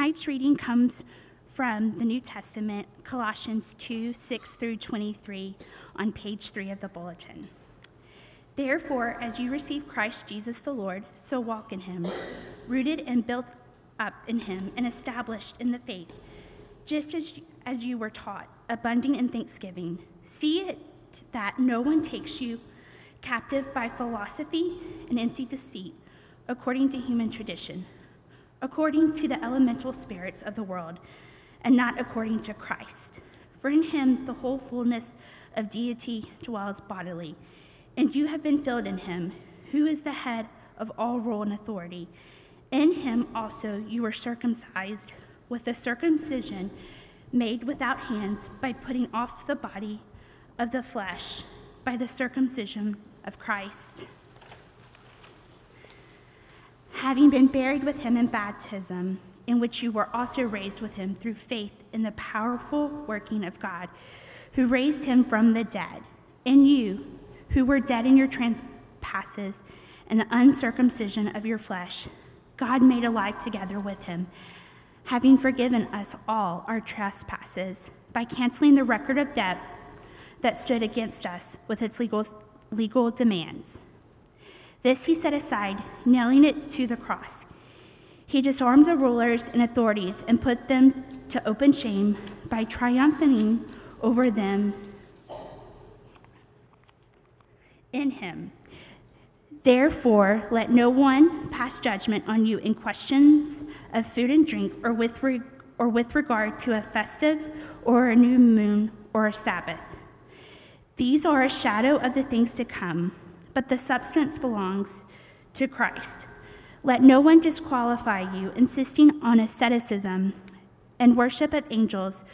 Tonight's reading comes from the New Testament, Colossians 2 6 through 23, on page 3 of the bulletin. Therefore, as you receive Christ Jesus the Lord, so walk in him, rooted and built up in him, and established in the faith, just as, as you were taught, abounding in thanksgiving. See it that no one takes you captive by philosophy and empty deceit, according to human tradition, according to the elemental spirits of the world, and not according to Christ. For in him the whole fullness of deity dwells bodily, and you have been filled in him, who is the head of all rule and authority. In him also you were circumcised with a circumcision made without hands by putting off the body of the flesh by the circumcision of Christ. Having been buried with him in baptism, in which you were also raised with him through faith in the powerful working of God, who raised him from the dead. In you, who were dead in your trespasses and the uncircumcision of your flesh, God made alive together with him, having forgiven us all our trespasses by canceling the record of debt that stood against us with its legal, legal demands. This he set aside, nailing it to the cross. He disarmed the rulers and authorities and put them to open shame by triumphing over them in him. Therefore, let no one pass judgment on you in questions of food and drink or with, re- or with regard to a festive or a new moon or a Sabbath. These are a shadow of the things to come, but the substance belongs to Christ. Let no one disqualify you, insisting on asceticism and worship of angels,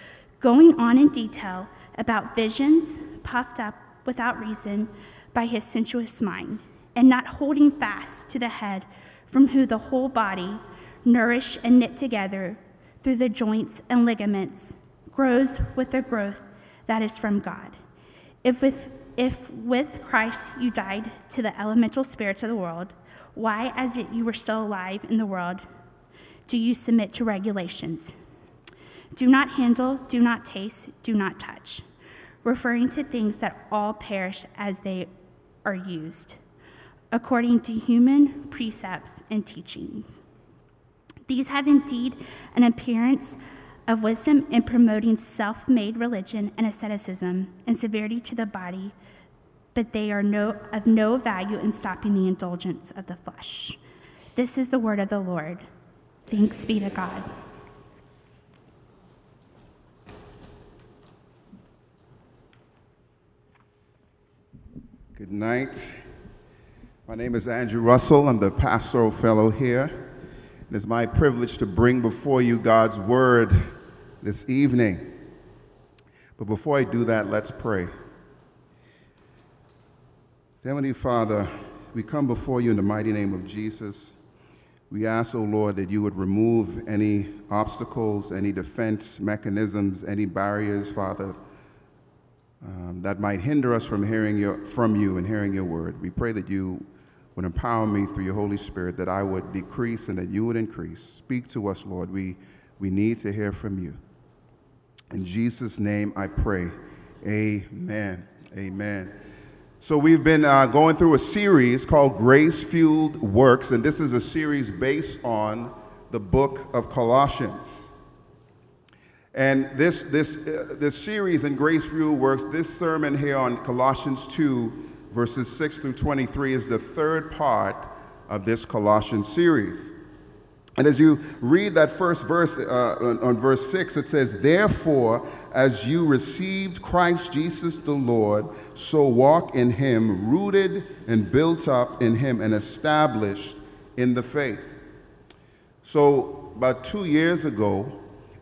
going on in detail about visions puffed up without reason by his sensuous mind, and not holding fast to the head, from whom the whole body, nourished and knit together through the joints and ligaments, grows with the growth that is from God. If with, if with Christ you died to the elemental spirits of the world, why, as it you were still alive in the world, do you submit to regulations? Do not handle, do not taste, do not touch, referring to things that all perish as they are used, according to human precepts and teachings. These have indeed an appearance of wisdom in promoting self made religion and asceticism and severity to the body, but they are no, of no value in stopping the indulgence of the flesh. This is the word of the Lord. Thanks be to God. Good night. My name is Andrew Russell. I'm the pastoral fellow here. It is my privilege to bring before you God's word this evening. But before I do that, let's pray. Heavenly Father, we come before you in the mighty name of Jesus. We ask, O oh Lord, that you would remove any obstacles, any defense mechanisms, any barriers, Father, um, that might hinder us from hearing your, from you and hearing your word. We pray that you would empower me through your Holy Spirit, that I would decrease and that you would increase. Speak to us, Lord. We, we need to hear from you. In Jesus' name I pray. Amen. Amen. So, we've been uh, going through a series called Grace Fueled Works, and this is a series based on the book of Colossians. And this, this, uh, this series in Grace Fueled Works, this sermon here on Colossians 2, verses 6 through 23, is the third part of this Colossians series. And as you read that first verse uh, on, on, verse 6, it says, Therefore, as you received Christ Jesus the Lord, so walk in him, rooted and built up in him, and established in the faith. So, about two years ago,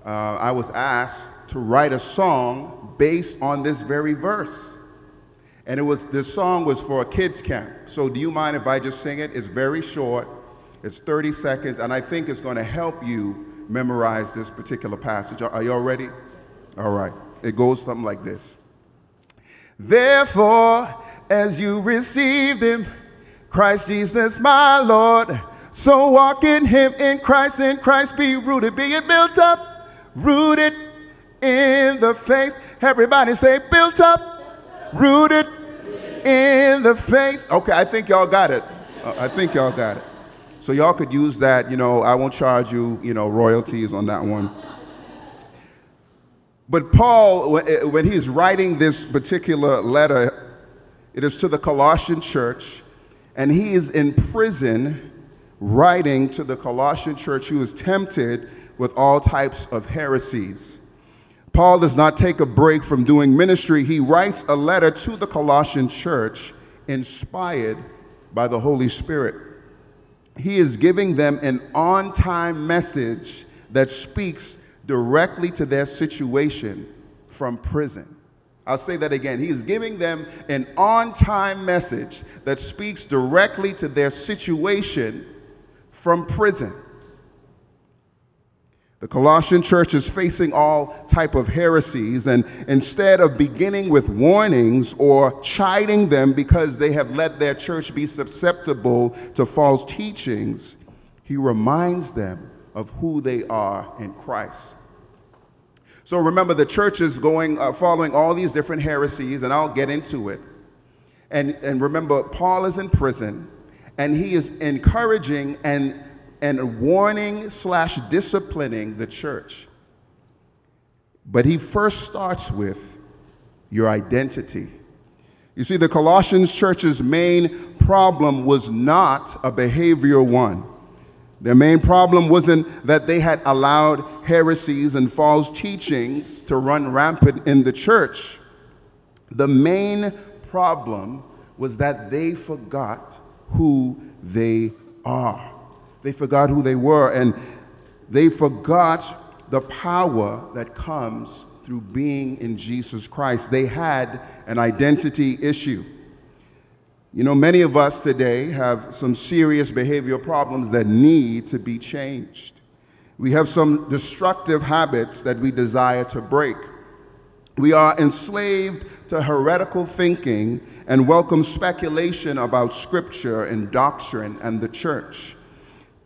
uh, I was asked to write a song based on this very verse. And it was this song was for a kids camp. So do you mind if I just sing it? It's very short. It's 30 seconds, and I think it's going to help you memorize this particular passage. Are, are you all ready? All right. It goes something like this Therefore, as you received him, Christ Jesus my Lord, So walk in him, in Christ, in Christ be rooted, be it built up, rooted in the faith. Everybody say, built up, rooted in the faith. Okay, I think y'all got it. Uh, I think y'all got it. So y'all could use that, you know, I won't charge you, you know, royalties on that one. But Paul, eh, when he's writing this particular letter, it is to the Colossian church, and he is in prison writing to the Colossian church who is tempted with all types of heresies. Paul does not take a break from doing ministry. He writes a letter to the Colossian church inspired by the Holy Spirit. He is giving them an on time message that speaks directly to their situation from prison. I'll say that again. He is giving them an on time message that speaks directly to their situation from prison. The Colossian church is facing all type of heresies and instead of beginning with warnings or chiding them because they have let their church be susceptible to false teachings, he reminds them of who they are in Christ. So remember the church is going uh, following all these different heresies and I'll get into it. And and remember Paul is in prison and he is encouraging and and warning slash disciplining the church. But he first starts with your identity. You see, the Colossians church's main problem was not a behavioral one. Their main problem wasn't that they had allowed heresies and false teachings to run rampant in the church. The main problem was that they forgot who they are. They forgot who they were, and they forgot the power that comes through being in Jesus Christ. They had an identity issue. You know, many of us today have some serious behavioral problems that need to be changed. We have some destructive habits that we desire to break. We are enslaved to heretical thinking and welcome speculation about scripture and doctrine and the church.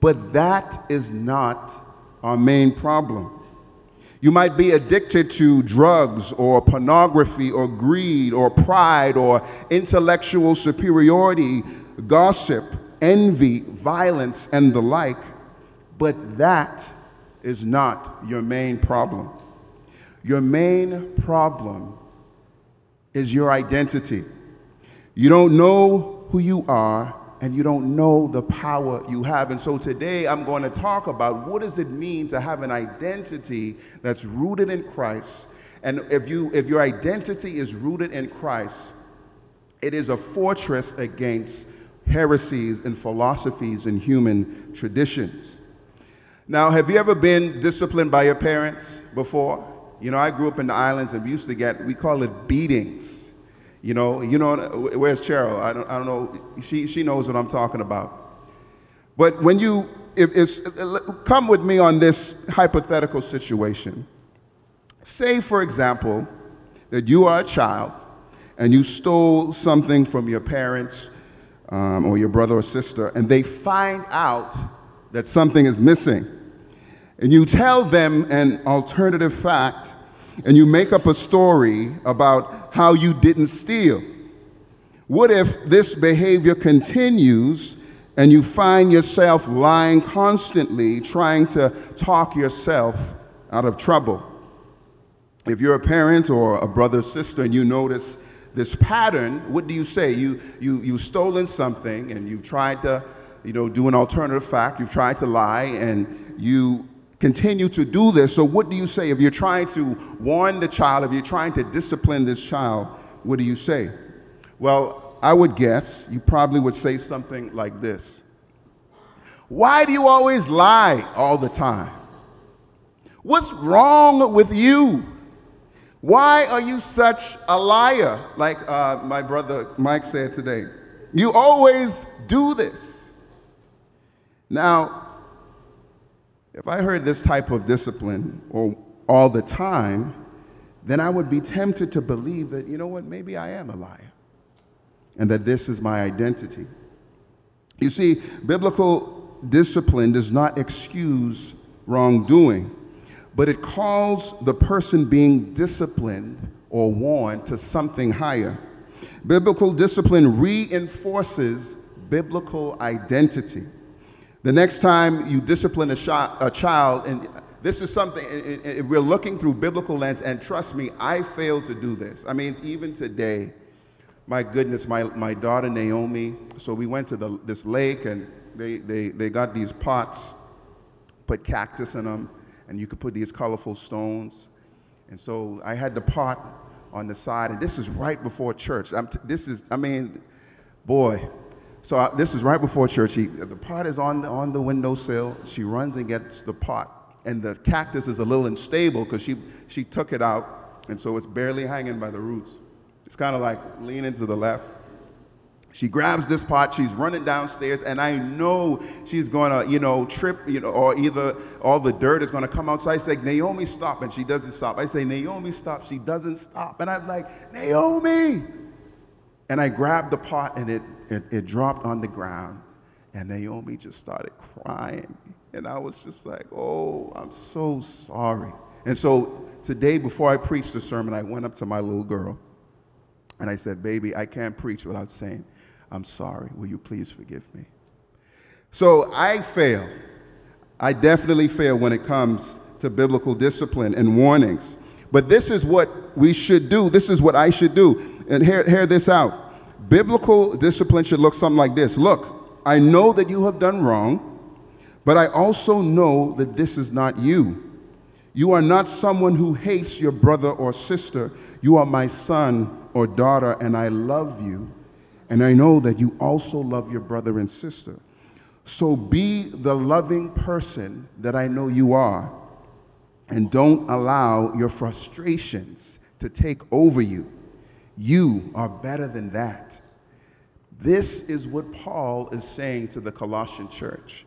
But that is not our main problem. You might be addicted to drugs or pornography or greed or pride or intellectual superiority, gossip, envy, violence, and the like, but that is not your main problem. Your main problem is your identity. You don't know who you are and you don't know the power you have. And so today I'm going to talk about what does it mean to have an identity that's rooted in Christ. And if you if your identity is rooted in Christ, it is a fortress against heresies and philosophies and human traditions. Now, have you ever been disciplined by your parents before? You know, I grew up in the islands and we used to get, we call it beatings you know, you know, where's Cheryl? I don't, I don't know. She, she knows what I'm talking about. But when you, if it's, come with me on this hypothetical situation. Say, for example, that you are a child and you stole something from your parents um, or your brother or sister, and they find out that something is missing. And you tell them an alternative fact and you make up a story about how you didn't steal? What if this behavior continues and you find yourself lying constantly trying to talk yourself out of trouble? If you're a parent or a brother or sister and you notice this pattern, what do you say? You, you, you've stolen something and you've tried to, you know, do an alternative fact, you've tried to lie, and you continue to do this. So, what do you say? If you're trying to warn the child, if you're trying to discipline this child, what do you say? Well, I would guess you probably would say something like this Why do you always lie all the time? What's wrong with you? Why are you such a liar? Like uh, my brother Mike said today. You always do this. Now, if I heard this type of discipline all the time, then I would be tempted to believe that, you know what, maybe I am a liar and that this is my identity. You see, biblical discipline does not excuse wrongdoing, but it calls the person being disciplined or warned to something higher. Biblical discipline reinforces biblical identity. The next time you discipline a, a child, and this is something, it, it, we're looking through biblical lens, and trust me, I failed to do this. I mean, even today, my goodness, my, my daughter Naomi, so we went to the, this lake, and they, they, they got these pots, put cactus in them, and you could put these colorful stones. And so I had the pot on the side, and this is right before church. T- this is, I mean, boy. So I, this is right before church. He, the pot is on the, on the windowsill. She runs and gets the pot, and the cactus is a little unstable because she she took it out, and so it's barely hanging by the roots. It's kind of like leaning to the left. She grabs this pot, she's running downstairs, and I know she's gonna, you know, trip, you know, or either all the dirt is gonna come out. So I say, Naomi, stop, and she doesn't stop. I say, Naomi, stop, she doesn't stop. And I'm like, Naomi! And I grabbed the pot and it, it, it dropped on the ground, and Naomi just started crying. And I was just like, oh, I'm so sorry. And so today, before I preached the sermon, I went up to my little girl and I said, Baby, I can't preach without saying, I'm sorry. Will you please forgive me? So I fail. I definitely fail when it comes to biblical discipline and warnings. But this is what we should do. This is what I should do. And hear, hear this out. Biblical discipline should look something like this Look, I know that you have done wrong, but I also know that this is not you. You are not someone who hates your brother or sister. You are my son or daughter, and I love you. And I know that you also love your brother and sister. So be the loving person that I know you are. And don't allow your frustrations to take over you. You are better than that. This is what Paul is saying to the Colossian church.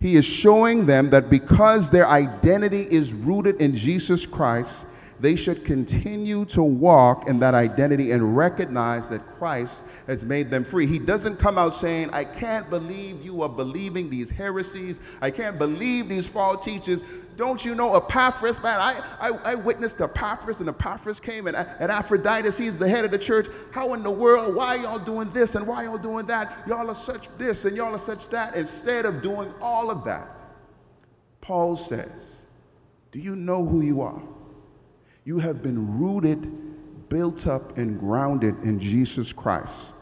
He is showing them that because their identity is rooted in Jesus Christ, they should continue to walk in that identity and recognize that Christ has made them free. He doesn't come out saying, I can't believe you are believing these heresies. I can't believe these false teachers. Don't you know Epaphras, man? I, I, I witnessed Epaphras, and Epaphras came, and, and Aphroditus, he's the head of the church. How in the world, why y'all doing this and why y'all doing that? Y'all are such this and y'all are such that. Instead of doing all of that, Paul says, Do you know who you are? You have been rooted, built up, and grounded in Jesus Christ.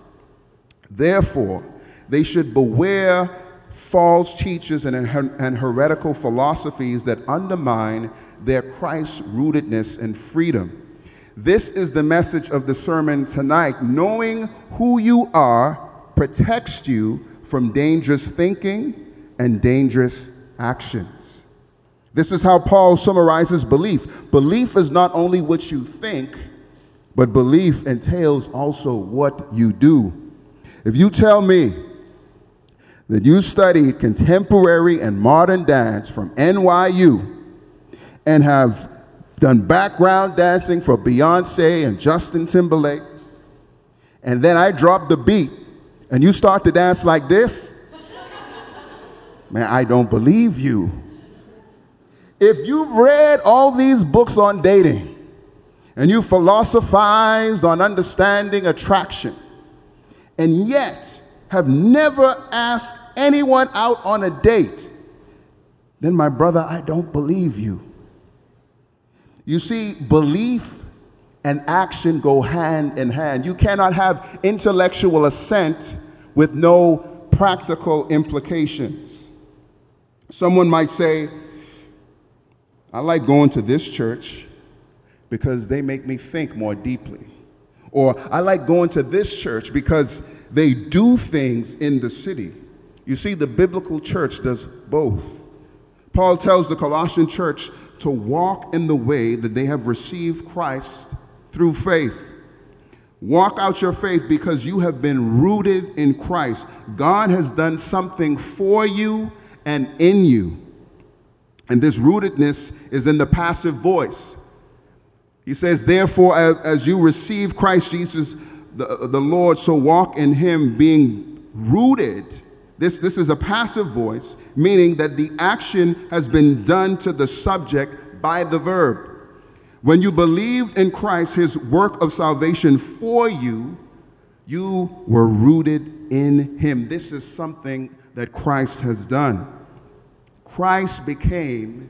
Therefore, they should beware false teachers and, and heretical philosophies that undermine their Christ rootedness and freedom. This is the message of the sermon tonight. Knowing who you are protects you from dangerous thinking and dangerous actions. This is how Paul summarizes belief. Belief is not only what you think, but belief entails also what you do. If you tell me that you studied contemporary and modern dance from NYU and have done background dancing for Beyonce and Justin Timberlake, and then I drop the beat and you start to dance like this, man, I don't believe you. If you've read all these books on dating and you philosophized on understanding attraction and yet have never asked anyone out on a date, then my brother, I don't believe you. You see, belief and action go hand in hand. You cannot have intellectual assent with no practical implications. Someone might say, I like going to this church because they make me think more deeply. Or I like going to this church because they do things in the city. You see, the biblical church does both. Paul tells the Colossian church to walk in the way that they have received Christ through faith. Walk out your faith because you have been rooted in Christ. God has done something for you and in you. And this rootedness is in the passive voice. He says, Therefore, as, you receive Christ Jesus, the, the Lord, so walk in him, being rooted. This, this is a passive voice, meaning that the action has been done to the subject by the verb. When you believed in Christ, his work of salvation for you, you were rooted in him. This is something that Christ has done. Christ became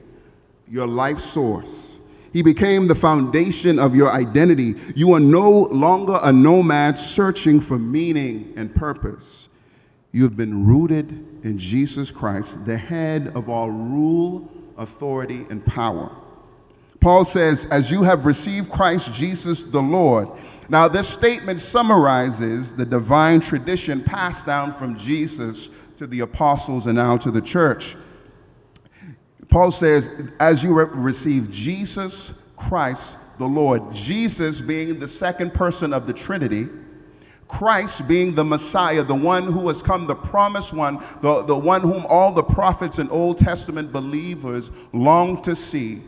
your life source. He became the foundation of your identity. You are no longer a nomad searching for meaning and purpose. You have been rooted in Jesus Christ, the head of all rule, authority, and power. Paul says, As you have received Christ Jesus the Lord. Now, this statement summarizes the divine tradition passed down from Jesus to the apostles and now to the church. Paul says, As you receive Jesus Christ the Lord, Jesus being the second person of the Trinity Christ being the Messiah, the one who has come, the promised one, the, the one whom all the prophets and Old Testament believers long to see.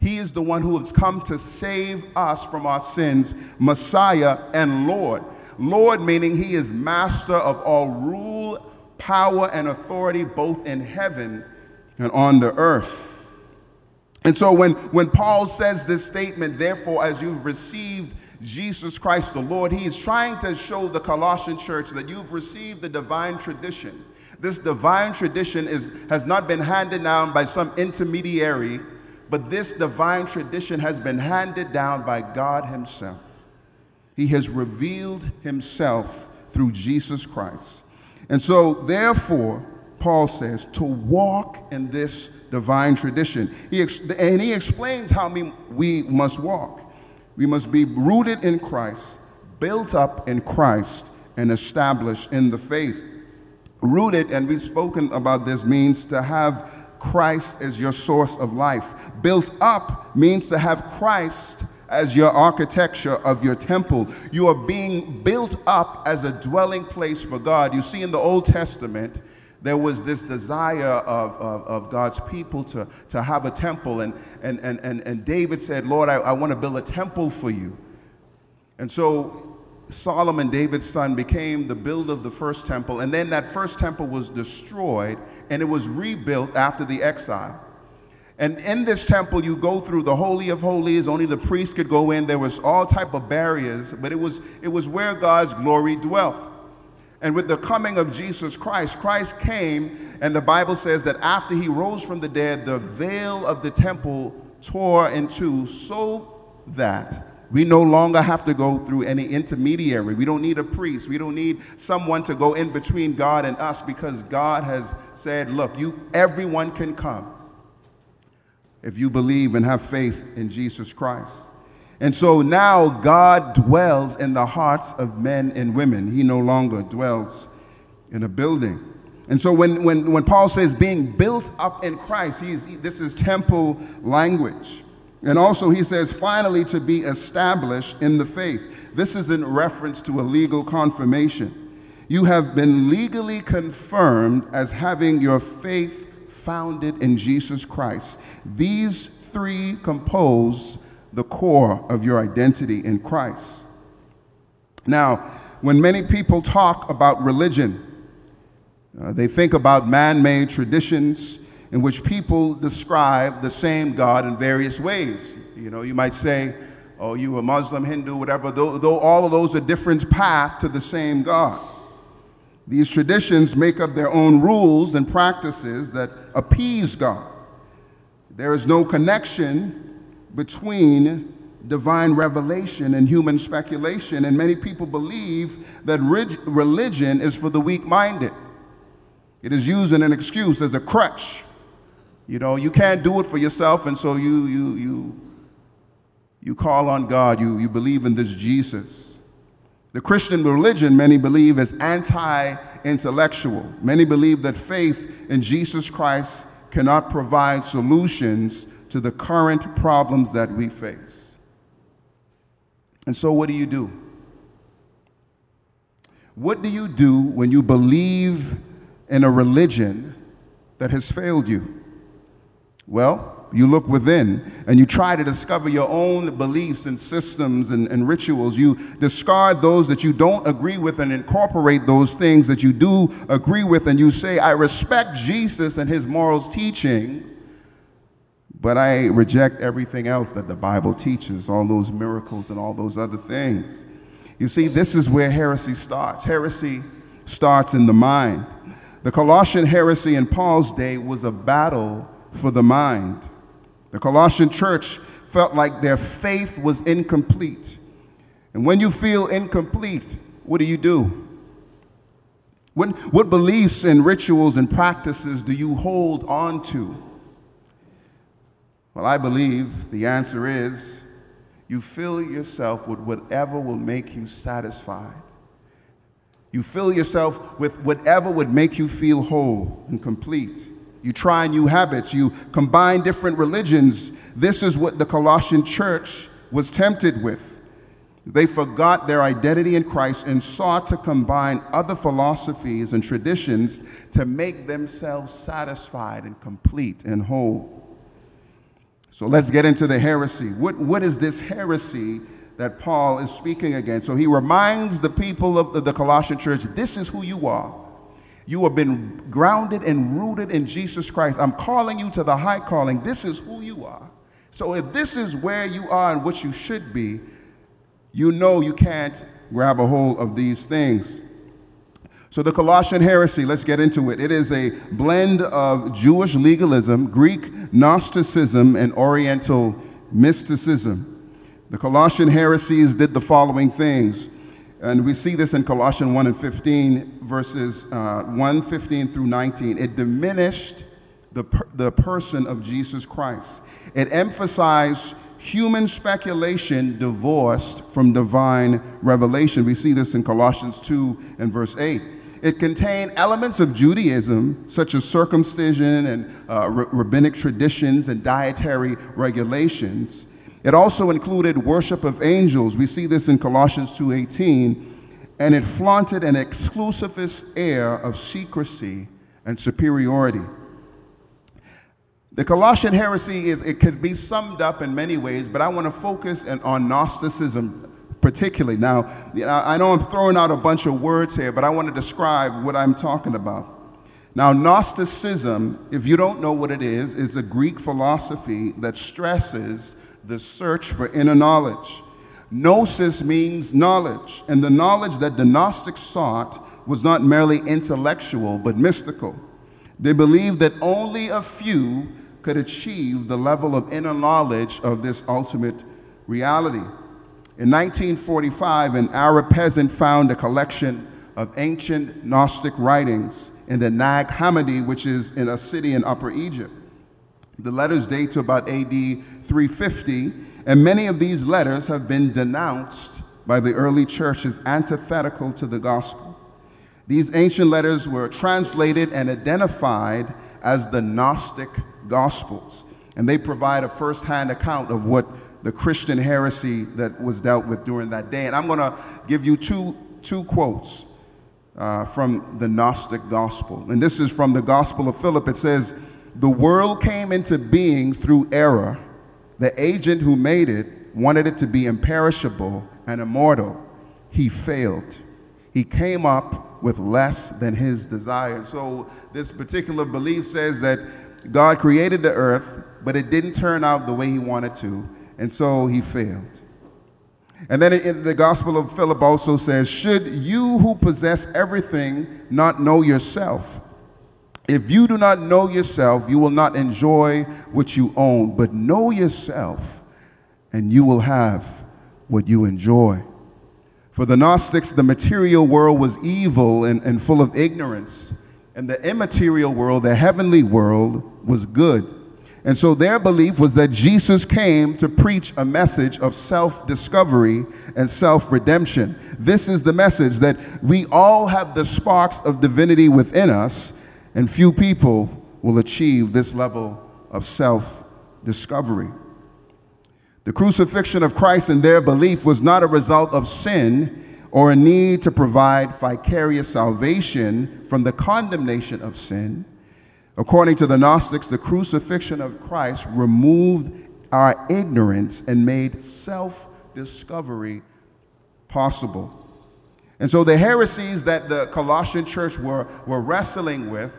He is the one who has come to save us from our sins, Messiah and Lord. Lord meaning he is master of all rule, power, and authority, both in heaven and on the earth. And so when, when Paul says this statement, therefore, as you've received Jesus Christ the Lord. He is trying to show the Colossian church that you've received the divine tradition. This divine tradition is, has not been handed down by some intermediary, but this divine tradition has been handed down by God Himself. He has revealed Himself through Jesus Christ. And so, therefore, Paul says to walk in this divine tradition. He ex- and he explains how we, we must walk. We must be rooted in Christ, built up in Christ, and established in the faith. Rooted, and we've spoken about this, means to have Christ as your source of life. Built up means to have Christ as your architecture of your temple. You are being built up as a dwelling place for God. You see, in the Old Testament, there was this desire of, of, of, God's people to, to have a temple. And, and, and, and, and David said, Lord, I, I want to build a temple for you. And so Solomon, David's son, became the builder of the first temple. And then that first temple was destroyed and it was rebuilt after the exile. And in this temple, you go through the Holy of Holies. Only the priest could go in. There was all type of barriers, but it was, it was where God's glory dwelt. And with the coming of Jesus Christ, Christ came, and the Bible says that after he rose from the dead, the veil of the temple tore in two so that we no longer have to go through any intermediary. We don't need a priest. We don't need someone to go in between God and us because God has said, look, you everyone can come if you believe and have faith in Jesus Christ. And so now God dwells in the hearts of men and women. He no longer dwells in a building. And so when, when, when Paul says being built up in Christ, he's, he, this is temple language. And also he says finally to be established in the faith. This is in reference to a legal confirmation. You have been legally confirmed as having your faith founded in Jesus Christ. These three compose the core of your identity in Christ. Now, when many people talk about religion, uh, they think about man made traditions in which people describe the same God in various ways. You know, you might say, oh, you a Muslim, Hindu, whatever, though, though all of those are different paths to the same God. These traditions make up their own rules and practices that appease God. There is no connection between divine revelation and human speculation. And many people believe that religion is for the weak minded. It is used as an excuse, as a crutch. You know, you can't do it for yourself, and so you, you, you, you call on God, you, you believe in this Jesus. The Christian religion, many believe, is anti intellectual. Many believe that faith in Jesus Christ cannot provide solutions to the current problems that we face. And so, what do you do? What do you do when you believe in a religion that has failed you? Well, You look within and you try to discover your own beliefs and systems and, and, rituals. You discard those that you don't agree with and incorporate those things that you do agree with. And you say, I respect Jesus and his morals teaching, but I reject everything else that the Bible teaches, all those miracles and all those other things. You see, this is where heresy starts. Heresy starts in the mind. The Colossian heresy in Paul's day was a battle for the mind. The Colossian church felt like their faith was incomplete. And when you feel incomplete, what do you do? What, what beliefs and rituals and practices do you hold on to? Well, I believe the answer is you fill yourself with whatever will make you satisfied. You fill yourself with whatever would make you feel whole and complete. You try new habits, you combine different religions. This is what the Colossian church was tempted with. They forgot their identity in Christ and sought to combine other philosophies and traditions to make themselves satisfied and complete and whole. So let's get into the heresy. What, what is this heresy that Paul is speaking against? So he reminds the people of the, the Colossian church this is who you are. You have been grounded and rooted in Jesus Christ. I'm calling you to the high calling. This is who you are. So if this is where you are and what you should be, you know you can't grab a hold of these things. So the Colossian heresy, let's get into it. It is a blend of Jewish legalism, Greek Gnosticism, and Oriental mysticism. The Colossian heresies did the following things. And we see this in Colossians 1 and 15, verses uh, 1, 15 through 19. It diminished the, per- the person of Jesus Christ. It emphasized human speculation divorced from divine revelation. We see this in Colossians 2 and verse 8. It contained elements of Judaism, such as circumcision and uh, rabbinic traditions and dietary regulations. It also included worship of angels. We see this in Colossians 2:18, and it flaunted an exclusivist air of secrecy and superiority. The Colossian heresy is it could be summed up in many ways, but I want to focus on Gnosticism particularly. Now, I know I'm throwing out a bunch of words here, but I want to describe what I'm talking about. Now, Gnosticism, if you don't know what it is, is a Greek philosophy that stresses the search for inner knowledge. Gnosis means knowledge, and the knowledge that the Gnostics sought was not merely intellectual, but mystical. They believed that only a few could achieve the level of inner knowledge of this ultimate reality. In 1945, an Arab peasant found a collection of ancient Gnostic writings in the Nag Hammadi, which is in a city in Upper Egypt. The letters date to about AD 350, and many of these letters have been denounced by the early church as antithetical to the gospel. These ancient letters were translated and identified as the Gnostic Gospels, and they provide a first hand account of what the Christian heresy that was dealt with during that day. And I'm going to give you two, two quotes uh, from the Gnostic Gospel. And this is from the Gospel of Philip. It says, the world came into being through error. The agent who made it wanted it to be imperishable and immortal. He failed. He came up with less than his desire. So, this particular belief says that God created the earth, but it didn't turn out the way he wanted to, and so he failed. And then in the Gospel of Philip also says, Should you who possess everything not know yourself? If you do not know yourself, you will not enjoy what you own, but know yourself, and you will have what you enjoy. For the Gnostics, the material world was evil and, and full of ignorance, and the immaterial world, the heavenly world, was good. And so their belief was that Jesus came to preach a message of self discovery and self redemption. This is the message that we all have the sparks of divinity within us and few people will achieve this level of self discovery. The crucifixion of Christ in their belief was not a result of sin or a need to provide vicarious salvation from the condemnation of sin, According to the Gnostics, the crucifixion of Christ removed our ignorance and made self discovery possible. And so the heresies that the Colossian church were, were wrestling with,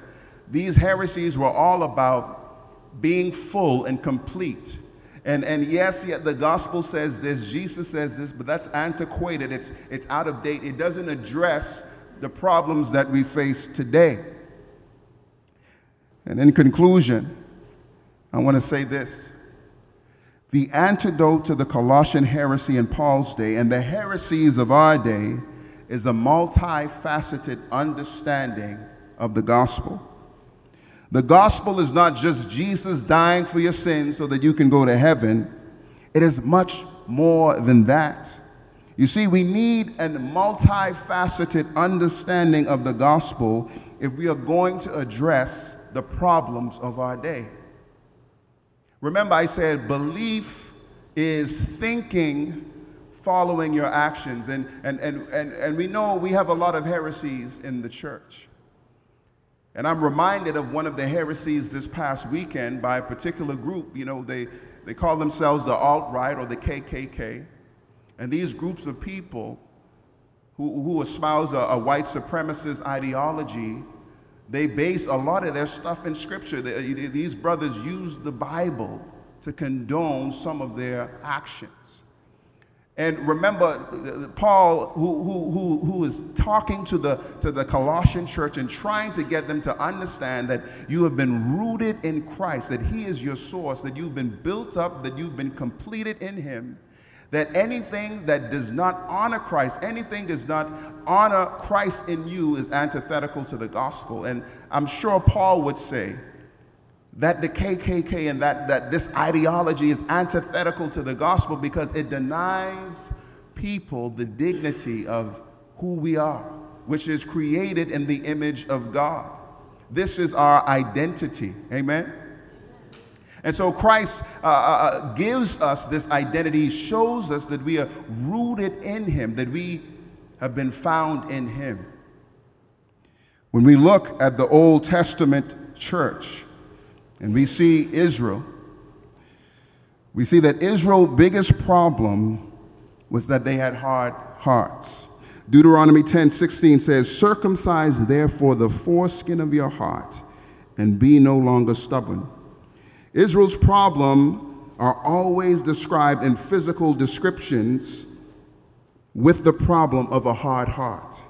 these heresies were all about being full and complete. And, and yes, yet the gospel says this, Jesus says this, but that's antiquated, it's, it's out of date. It doesn't address the problems that we face today. And in conclusion, I want to say this. The antidote to the Colossian heresy in Paul's day and the heresies of our day is a multifaceted understanding of the gospel. The gospel is not just Jesus dying for your sins so that you can go to heaven, it is much more than that. You see, we need a multifaceted understanding of the gospel if we are going to address the problems of our day. Remember, I said belief is thinking following your actions. And, and, and, and, and we know we have a lot of heresies in the church. And I'm reminded of one of the heresies this past weekend by a particular group. You know, they, they call themselves the alt right or the KKK. And these groups of people who, who espouse a, a white supremacist ideology, they base a lot of their stuff in Scripture. These brothers use the Bible to condone some of their actions. And remember, Paul, who, who, who, who is talking to the, to the Colossian church and trying to get them to understand that you have been rooted in Christ, that He is your source, that you've been built up, that you've been completed in Him, that anything that does not honor Christ, anything does not honor Christ in you is antithetical to the gospel. And I'm sure Paul would say, that the KKK and that, that this ideology is antithetical to the gospel because it denies people the dignity of who we are, which is created in the image of God. This is our identity. Amen? And so Christ uh, uh, uh gives us this identity, shows us that we are rooted in Him, that we have been found in Him. When we look at the Old Testament church, and we see Israel, we see that Israel's biggest problem was that they had hard hearts. Deuteronomy 10 16 says, Circumcise therefore the foreskin of your heart and be no longer stubborn. Israel's problem are always described in physical descriptions with the problem of a hard heart.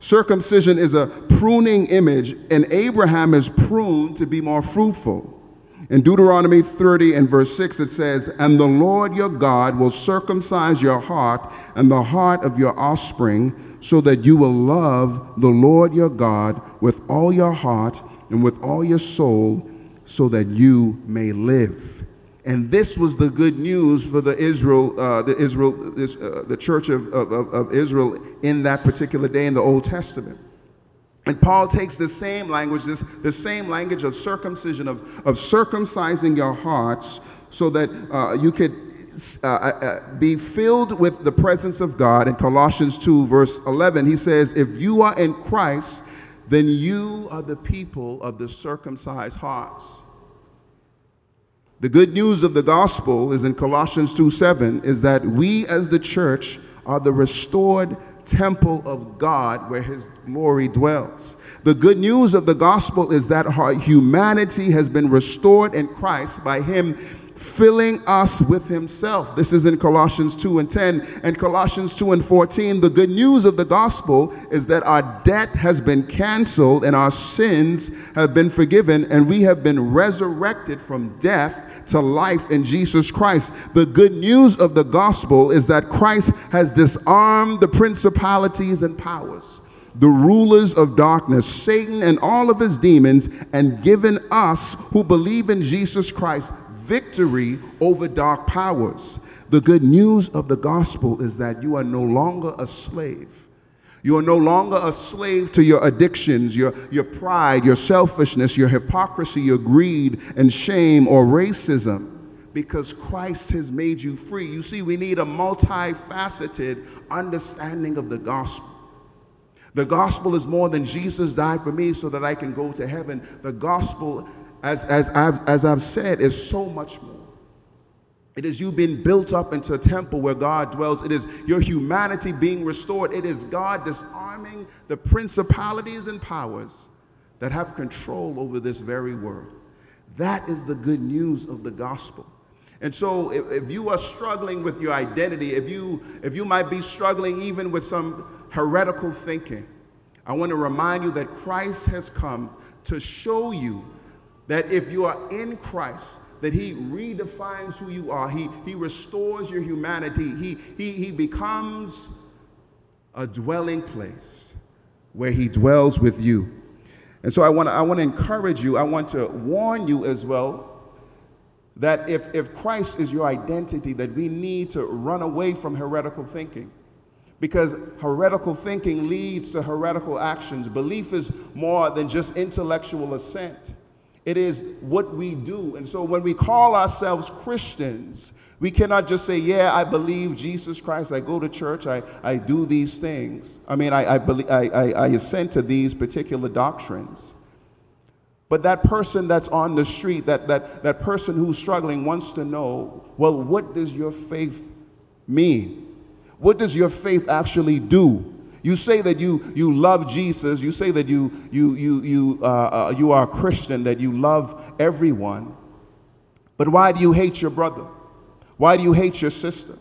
Circumcision is a pruning image, and Abraham is pruned to be more fruitful. In Deuteronomy 30 and verse 6, it says, And the Lord your God will circumcise your heart and the heart of your offspring, so that you will love the Lord your God with all your heart and with all your soul, so that you may live. And this was the good news for the Israel, uh, the Israel, this, uh, the church of, of, of Israel in that particular day in the Old Testament. And Paul takes the same language, this, the same language of circumcision, of, of circumcising your hearts so that uh, you could uh, uh, uh, be filled with the presence of God. In Colossians 2, verse 11, he says, If you are in Christ, then you are the people of the circumcised hearts. The good news of the gospel is in Colossians 2 7 is that we as the church are the restored temple of God where his glory dwells. The good news of the gospel is that our humanity has been restored in Christ by him filling us with himself. This is in Colossians 2 and 10. And Colossians 2 and 14, the good news of the gospel is that our debt has been canceled and our sins have been forgiven, and we have been resurrected from death to life in Jesus Christ. The good news of the gospel is that Christ has disarmed the principalities and powers the rulers of darkness, Satan and all of his demons, and given us who believe in Jesus Christ victory over dark powers. The good news of the gospel is that you are no longer a slave. You are no longer a slave to your addictions, your, your pride, your selfishness, your hypocrisy, your greed and shame or racism because Christ has made you free. You see, we need a multifaceted understanding of the gospel. The gospel is more than Jesus died for me so that I can go to heaven. The gospel, as, as, I've, as I've said, is so much more. It is you being built up into a temple where God dwells. It is your humanity being restored. It is God disarming the principalities and powers that have control over this very world. That is the good news of the gospel. And so if, if, you are struggling with your identity, if you if you might be struggling even with some heretical thinking, I want to remind you that Christ has come to show you that if you are in Christ, that he redefines who you are. He, he restores your humanity. He, he, he becomes a dwelling place where he dwells with you. And so I want to I want to encourage you. I want to warn you as well that if, if Christ is your identity, that we need to run away from heretical thinking. Because heretical thinking leads to heretical actions. Belief is more than just intellectual assent. It is what we do. And so when we call ourselves Christians, we cannot just say, Yeah, I believe Jesus Christ. I go to church. I, I do these things. I mean, I, I, believe, I, I, I assent to these particular doctrines. But that person that's on the street, that, that, that person who's struggling, wants to know well, what does your faith mean? What does your faith actually do? You say that you, you love Jesus, you say that you, you, you, you, uh, uh, you are a Christian, that you love everyone, but why do you hate your brother? Why do you hate your sister?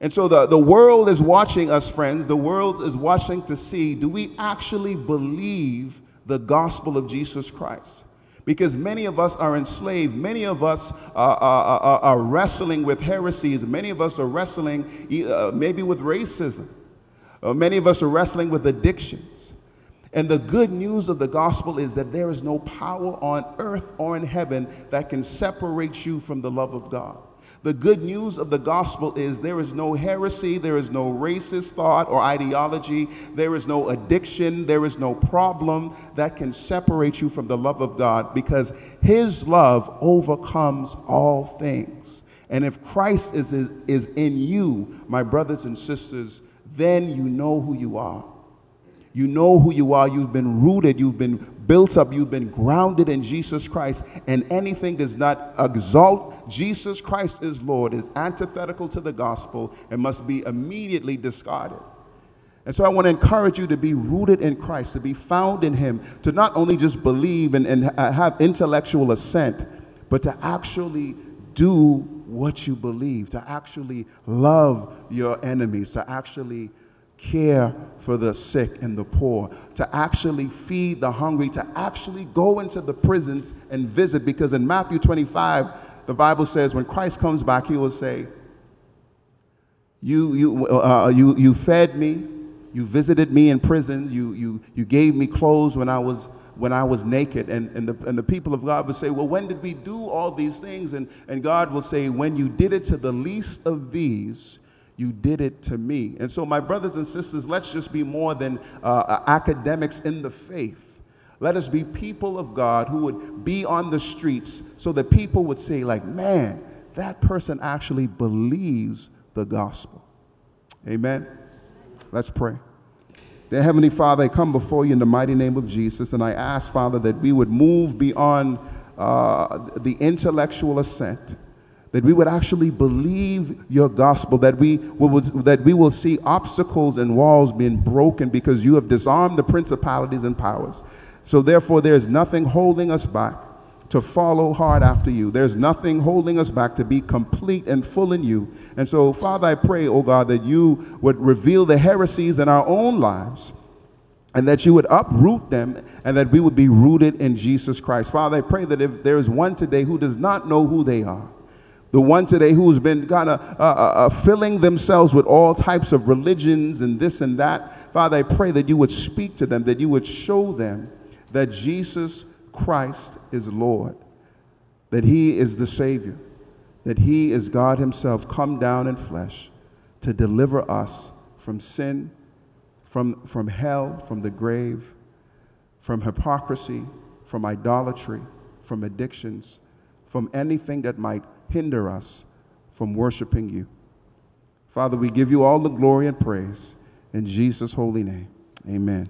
And so the, the world is watching us, friends. The world is watching to see do we actually believe the gospel of Jesus Christ. Because many of us are enslaved. Many of us are, are, are wrestling with heresies. Many of us are wrestling uh, maybe with racism. Uh, many of us are wrestling with addictions. And the good news of the gospel is that there is no power on earth or in heaven that can separate you from the love of God. The good news of the gospel is there is no heresy, there is no racist thought or ideology, there is no addiction, there is no problem that can separate you from the love of God because his love overcomes all things. And if Christ is, is in you, my brothers and sisters, then you know who you are. You know who you are. You've been rooted. You've been built up. You've been grounded in Jesus Christ. And anything does not exalt Jesus Christ as Lord is antithetical to the gospel and must be immediately discarded. And so I want to encourage you to be rooted in Christ, to be found in Him, to not only just believe and, and have intellectual assent, but to actually do what you believe, to actually love your enemies, to actually care for the sick and the poor, to actually feed the hungry, to actually go into the prisons and visit. Because in Matthew 25, the Bible says when Christ comes back, he will say, You, you, uh, you, you fed me, you visited me in prison, you, you, you gave me clothes when I was when I was naked. And, and, the, and the people of God would say, Well, when did we do all these things? And, and God will say, When you did it to the least of these, you did it to me. And so, my brothers and sisters, let's just be more than uh, academics in the faith. Let us be people of God who would be on the streets so that people would say, like, man, that person actually believes the gospel. Amen. Let's pray. Dear Heavenly Father, I come before you in the mighty name of Jesus, and I ask, Father, that we would move beyond uh, the intellectual assent that we would actually believe your gospel, that we, will, that we will see obstacles and walls being broken because you have disarmed the principalities and powers. So, therefore, there is nothing holding us back to follow hard after you. There's nothing holding us back to be complete and full in you. And so, Father, I pray, oh God, that you would reveal the heresies in our own lives and that you would uproot them and that we would be rooted in Jesus Christ. Father, I pray that if there is one today who does not know who they are, the one today who's been kind of uh, uh, uh, filling themselves with all types of religions and this and that. Father, I pray that you would speak to them, that you would show them that Jesus Christ is Lord, that He is the Savior, that He is God Himself come down in flesh to deliver us from sin, from, from hell, from the grave, from hypocrisy, from idolatry, from addictions, from anything that might hinder us from worshiping you. Father, we give you all the glory and praise in Jesus' holy name. Amen.